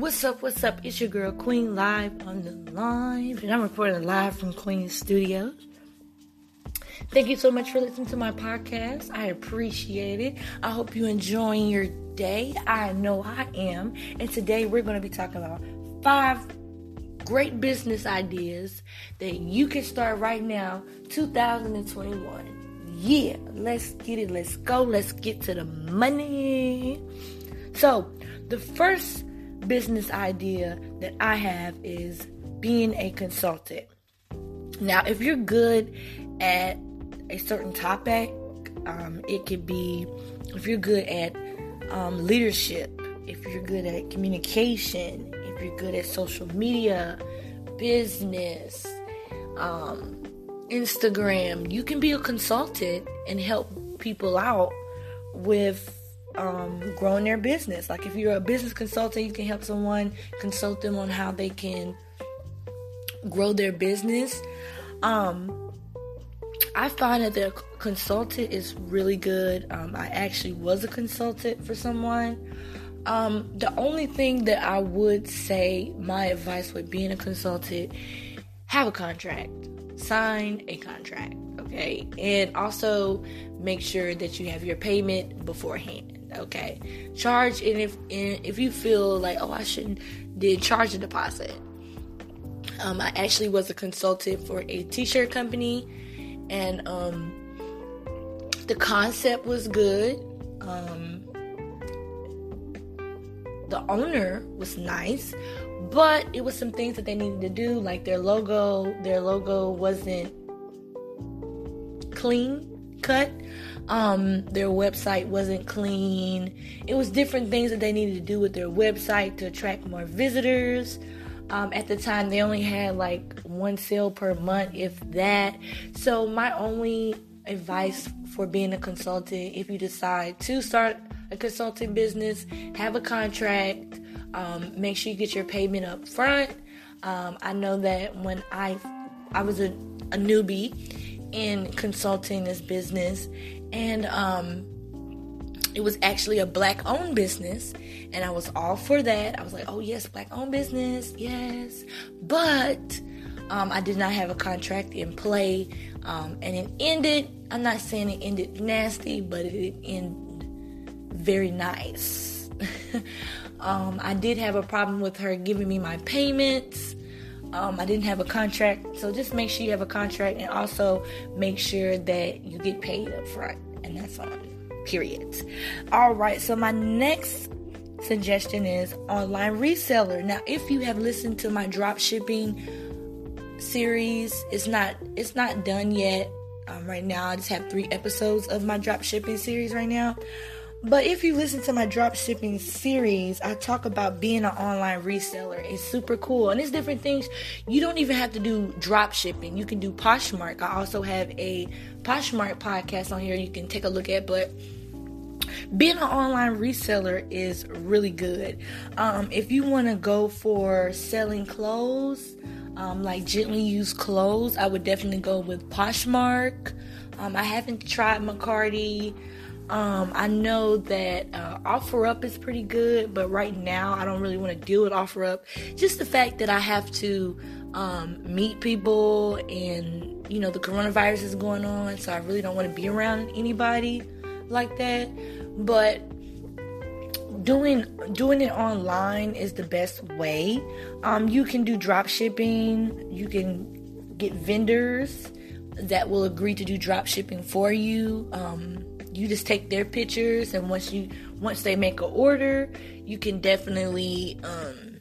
What's up? What's up? It's your girl Queen live on the line, and I'm recording live from Queen Studios. Thank you so much for listening to my podcast. I appreciate it. I hope you're enjoying your day. I know I am. And today we're going to be talking about five great business ideas that you can start right now, 2021. Yeah, let's get it. Let's go. Let's get to the money. So, the first business idea that I have is being a consultant. Now, if you're good at a certain topic, um, it could be if you're good at um, leadership, if you're good at communication, if you're good at social media, business, um, Instagram, you can be a consultant and help people out with um, growing their business. Like if you're a business consultant, you can help someone consult them on how they can grow their business. Um, I find that the consultant is really good. Um, I actually was a consultant for someone. Um, the only thing that I would say, my advice with being a consultant, have a contract, sign a contract, okay, and also make sure that you have your payment beforehand okay. Charge and if and if you feel like oh i shouldn't did charge a deposit. Um, i actually was a consultant for a t-shirt company and um, the concept was good. Um, the owner was nice but it was some things that they needed to do like their logo their logo wasn't clean cut um, their website wasn't clean. It was different things that they needed to do with their website to attract more visitors. Um, at the time, they only had like one sale per month, if that. So, my only advice for being a consultant, if you decide to start a consulting business, have a contract, um, make sure you get your payment up front. Um, I know that when I I was a, a newbie in consulting this business and um, it was actually a black owned business and i was all for that. I was like oh yes black owned business yes. But um, i did not have a contract in play um, and it ended i'm not saying it ended nasty but it ended very nice. Um, i did have a problem with her giving me my payments um, I didn't have a contract, so just make sure you have a contract and also make sure that you get paid up front. And that's on period. All right, so my next suggestion is online reseller. Now, if you have listened to my drop shipping series, it's not it's not done yet. Um, right now, I just have three episodes of my drop shipping series right now. But if you listen to my drop shipping series, I talk about being an online reseller. It's super cool. And it's different things. You don't even have to do drop shipping. You can do Poshmark. I also have a Poshmark podcast on here you can take a look at. But being an online reseller is really good. Um, if you want to go for selling clothes, um, like gently used clothes, I would definitely go with Poshmark. Um, I haven't tried Mercari. Um, I know that uh, OfferUp is pretty good, but right now I don't really want to deal with OfferUp. Just the fact that I have to um, meet people and, you know, the coronavirus is going on, so I really don't want to be around anybody like that. But doing doing it online is the best way. Um, you can do drop shipping. You can get vendors that will agree to do drop shipping for you. Um, you just take their pictures and once you once they make an order you can definitely um,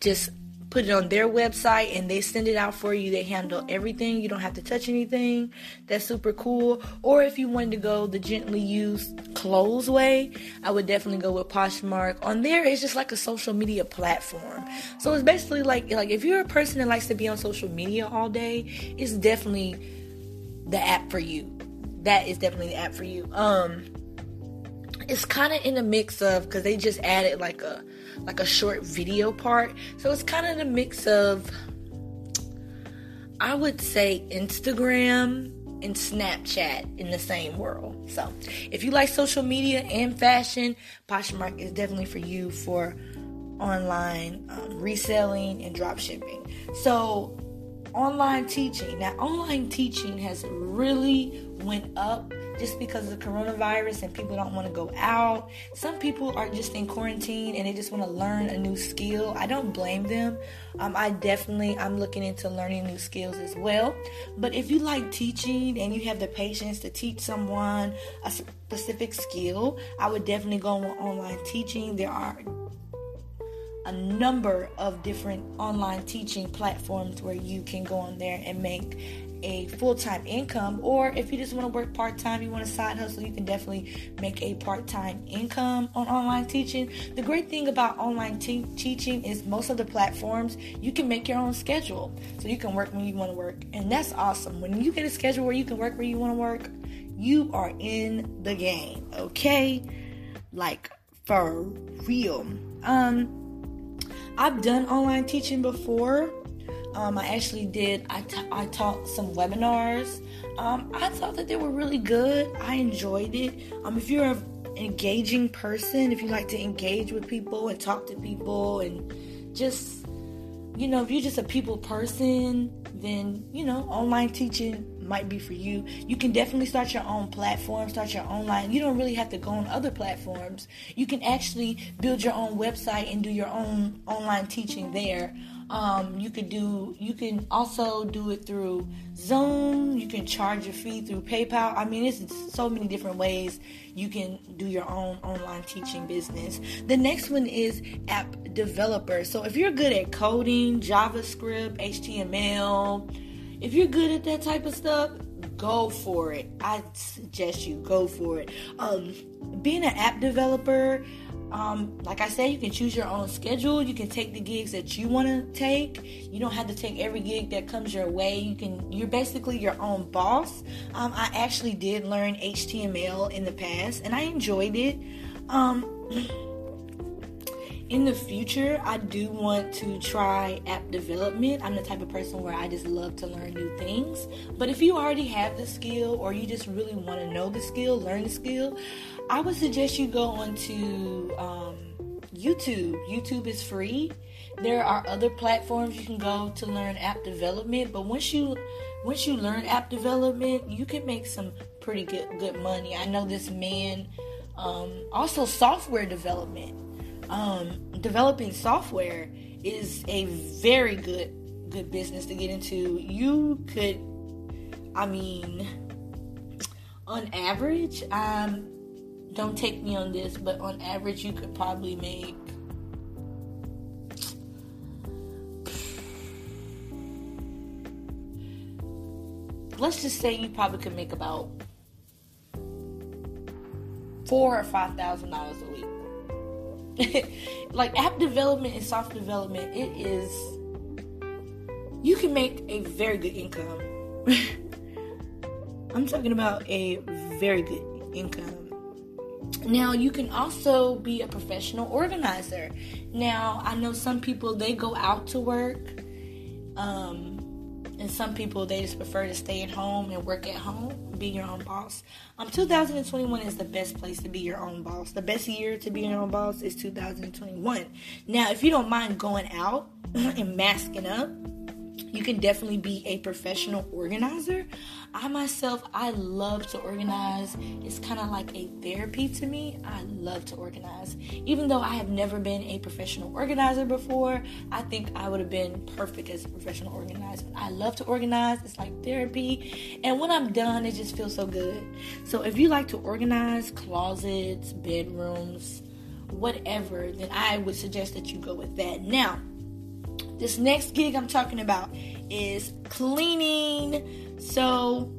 just put it on their website and they send it out for you. They handle everything. You don't have to touch anything. That's super cool. Or if you wanted to go the gently used clothes way i would definitely go with poshmark. On there it's just like a social media platform. So it's basically like like if you're a person that likes to be on social media all day it's definitely the app for you that is definitely the app for you. Um, it's kind of in the mix of because they just added like a like a short video part, so it's kind of the mix of I would say Instagram and Snapchat in the same world. So, if you like social media and fashion, Poshmark is definitely for you for online um, reselling and drop shipping. So, online teaching. Now, online teaching has really went up just because of the coronavirus and people don't want to go out. Some people are just in quarantine and they just want to learn a new skill. I don't blame them. Um, I definitely I'm looking into learning new skills as well. But if you like teaching and you have the patience to teach someone a specific skill, I would definitely go on online teaching. There are a number of different online teaching platforms where you can go on there and make a full-time income. Or if you just want to work part-time you want a side hustle you can definitely make a part-time income on online teaching. The great thing about online te- teaching is most of the platforms you can make your own schedule. So you can work when you want to work and that's awesome. When you get a schedule where you can work where you want to work you are in the game okay? Like for real. Um I've done online teaching before um, I actually did. I, t- I taught some webinars. Um, I thought that they were really good. I enjoyed it. Um, if you're an engaging person, if you like to engage with people and talk to people and just, you know, if you're just a people person, then you know, online teaching might be for you. You can definitely start your own platform, start your online. You don't really have to go on other platforms. You can actually build your own website and do your own online teaching there. Um, you could do. You can also do it through Zoom. You can charge a fee through PayPal. I mean, it's so many different ways you can do your own online teaching business. The next one is app developer. So if you're good at coding, JavaScript, HTML, if you're good at that type of stuff, go for it. I suggest you go for it. Um, being an app developer um, like I said, you can choose your own schedule. You can take the gigs that you want to take. You don't have to take every gig that comes your way. You can. You're basically your own boss. Um, I actually did learn HTML in the past, and I enjoyed it. Um, in the future, I do want to try app development. I'm the type of person where I just love to learn new things. But if you already have the skill, or you just really want to know the skill, learn the skill, I would suggest you go onto um, YouTube. YouTube is free. There are other platforms you can go to learn app development, but once you once you learn app development, you can make some pretty good good money. I know this man um, also software development. Um, developing software is a very good good business to get into. You could, I mean, on average, um, don't take me on this, but on average, you could probably make let's just say you probably could make about four or five thousand dollars a week. like app development and software development, it is you can make a very good income. I'm talking about a very good income. Now, you can also be a professional organizer. Now, I know some people they go out to work, um, and some people they just prefer to stay at home and work at home, be your own boss. Um, 2021 is the best place to be your own boss. The best year to be your own boss is 2021. Now, if you don't mind going out and masking up, you can definitely be a professional organizer. I myself, I love to organize. It's kind of like a therapy to me. I love to organize. Even though I have never been a professional organizer before, I think I would have been perfect as a professional organizer. I love to organize. It's like therapy. And when I'm done, it just feels so good. So if you like to organize closets, bedrooms, whatever, then I would suggest that you go with that. Now, this next gig I'm talking about is cleaning. So,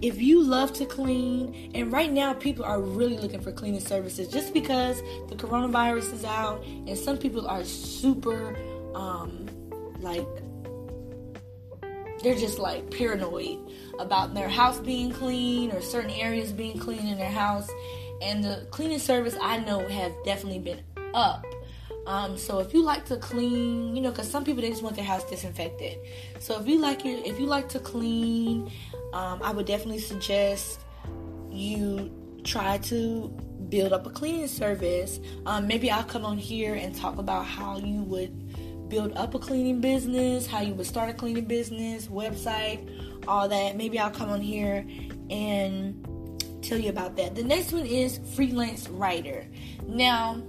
if you love to clean, and right now people are really looking for cleaning services just because the coronavirus is out, and some people are super, um, like, they're just like paranoid about their house being clean or certain areas being clean in their house. And the cleaning service I know have definitely been up um, so if you like to clean, you know, because some people they just want their house disinfected. So if you like your, if you like to clean, um, I would definitely suggest you try to build up a cleaning service. Um, maybe I'll come on here and talk about how you would build up a cleaning business, how you would start a cleaning business, website, all that. Maybe I'll come on here and tell you about that. The next one is freelance writer. Now,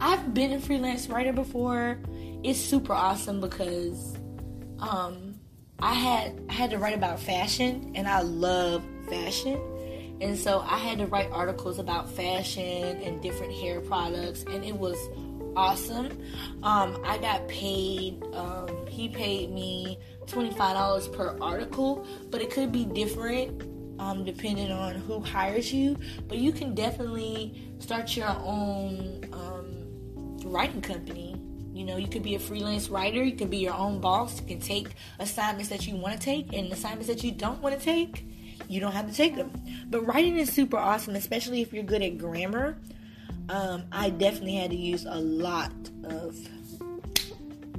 I've been a freelance writer before. It's super awesome because um, I had I had to write about fashion, and I love fashion. And so I had to write articles about fashion and different hair products, and it was awesome. Um, I got paid, um, he paid me $25 per article, but it could be different um, depending on who hires you. But you can definitely start your own um, writing company. You know, you could be a freelance writer, you can be your own boss, you can take assignments that you want to take and assignments that you don't want to take you don't have to take them. But writing is super awesome, especially if you're good at grammar. Um, I definitely had to use a lot of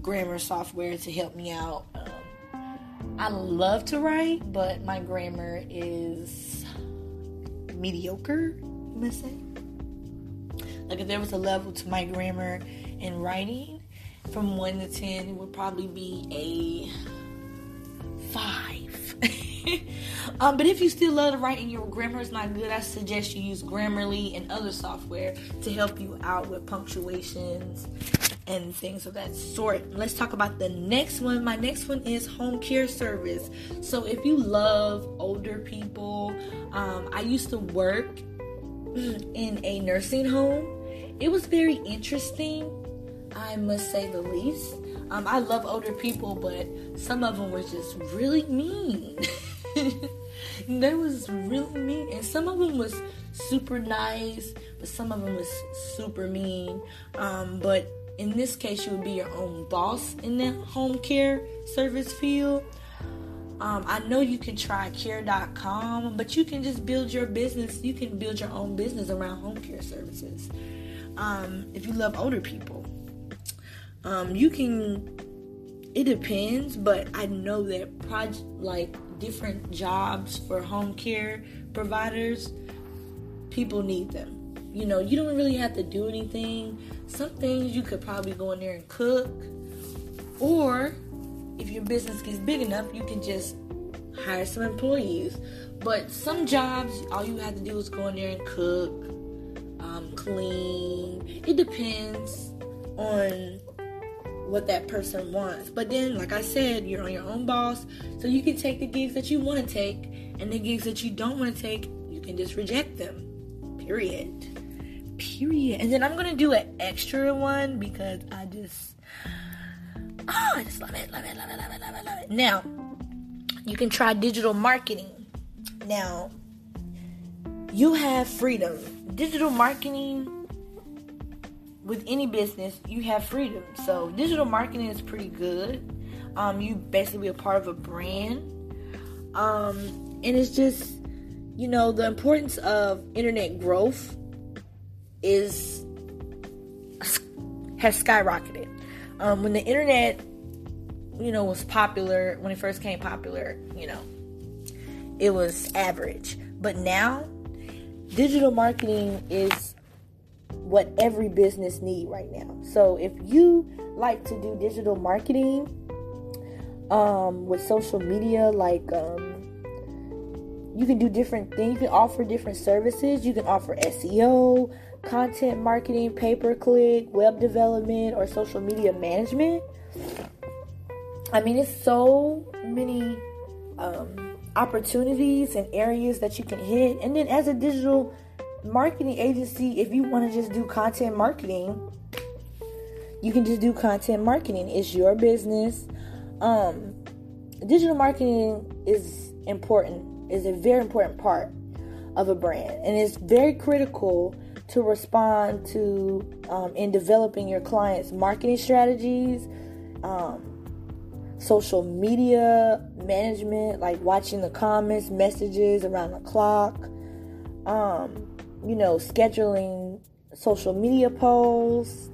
grammar software to help me out. Um, I love to write, but my grammar is mediocre, you must say. Like if there was a level to my grammar in writing from 1 to 10, it would probably be a 5. um, but if you still love to write and your grammar is not good, I suggest you use Grammarly and other software to help you out with punctuations and things of that sort. Let's talk about the next one. My next one is home care service. So if you love older people, um, I used to work in a nursing home. It was very interesting, I must say the least. Um, I love older people, but some of them were just really mean. they was really mean, and some of them was super nice, but some of them was super mean. Um, but in this case, you would be your own boss in the home care service field. Um, I know you can try care.com, but you can just build your business. You can build your own business around home care services. Um, if you love older people, um, you can. It depends, but I know that project like different jobs for home care providers, people need them. You know, you don't really have to do anything. Some things you could probably go in there and cook. Or if your business gets big enough, you can just hire some employees. But some jobs, all you have to do is go in there and cook, clean. It depends on what that person wants. But then, like I said, you're on your own boss, so you can take the gigs that you want to take, and the gigs that you don't want to take, you can just reject them. Period. Period. And then I'm gonna do an extra one because I just, oh, I just love it, love it, love it, love it, love it, love it. Now, you can try digital marketing. Now, you have freedom. Digital marketing with any business, you have freedom. So digital marketing is pretty good. Um, you basically a part of a brand. Um, and it's just, you know, the importance of internet growth is has skyrocketed. Um, when the internet, you know, was popular, when it first came popular, you know, it was average. But now, digital marketing is what every business need right now. So if you like to do digital marketing um, with social media, like um, you can do different things. You can offer different services. You can offer SEO, content marketing, pay per click, web development, or social media management. I mean, it's so many um, opportunities and areas that you can hit. And then as a digital marketing agency, if you want to just do content marketing, you can just do content marketing. It's your business. Um, digital marketing is important, is a very important part of a brand, and it's very critical to respond to um, in developing your clients' marketing strategies, um, social media management, like watching the comments, messages around the clock. Um, you know, scheduling social media posts.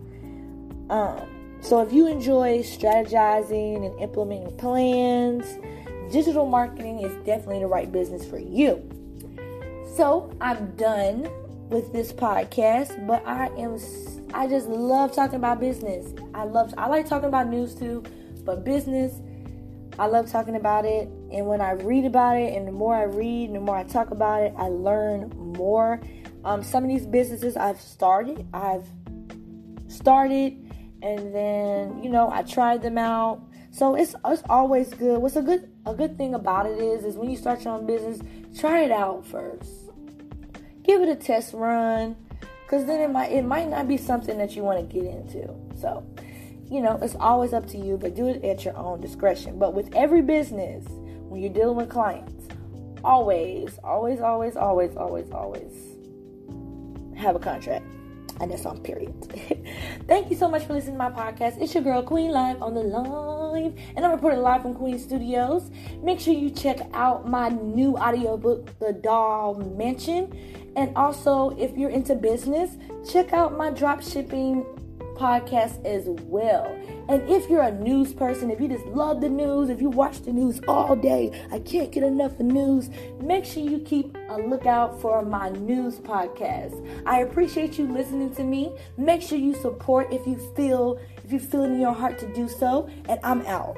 Um, so if you enjoy strategizing and implementing plans, digital marketing is definitely the right business for you. So I'm done with this podcast, but I am I just love talking about business. I love I like talking about news too, but business I love talking about it. And when I read about it, and the more I read, and the more I talk about it, I learn more. Um, some of these businesses I've started, I've started, and then you know I tried them out. So it's it's always good. What's a good a good thing about it is is when you start your own business, try it out first. Give it a test run, because then it might it might not be something that you want to get into. So you know, it's always up to you, but do it at your own discretion. But with every business, when you're dealing with clients, always, always, always, always, always, always have a contract. And that's on period. Thank you so much for listening to my podcast. It's your girl Queen Live on the live. And I'm reporting live from Queen Studios. Make sure you check out my new audiobook, The Doll Mansion. And also, if you're into business, check out my drop shipping podcast as well. And if you're a news person, if you just love the news, if you watch the news all day, I can't get enough of news, make sure you keep a lookout for my news podcast. I appreciate you listening to me. Make sure you support if you feel if you feel it in your heart to do so, and I'm out.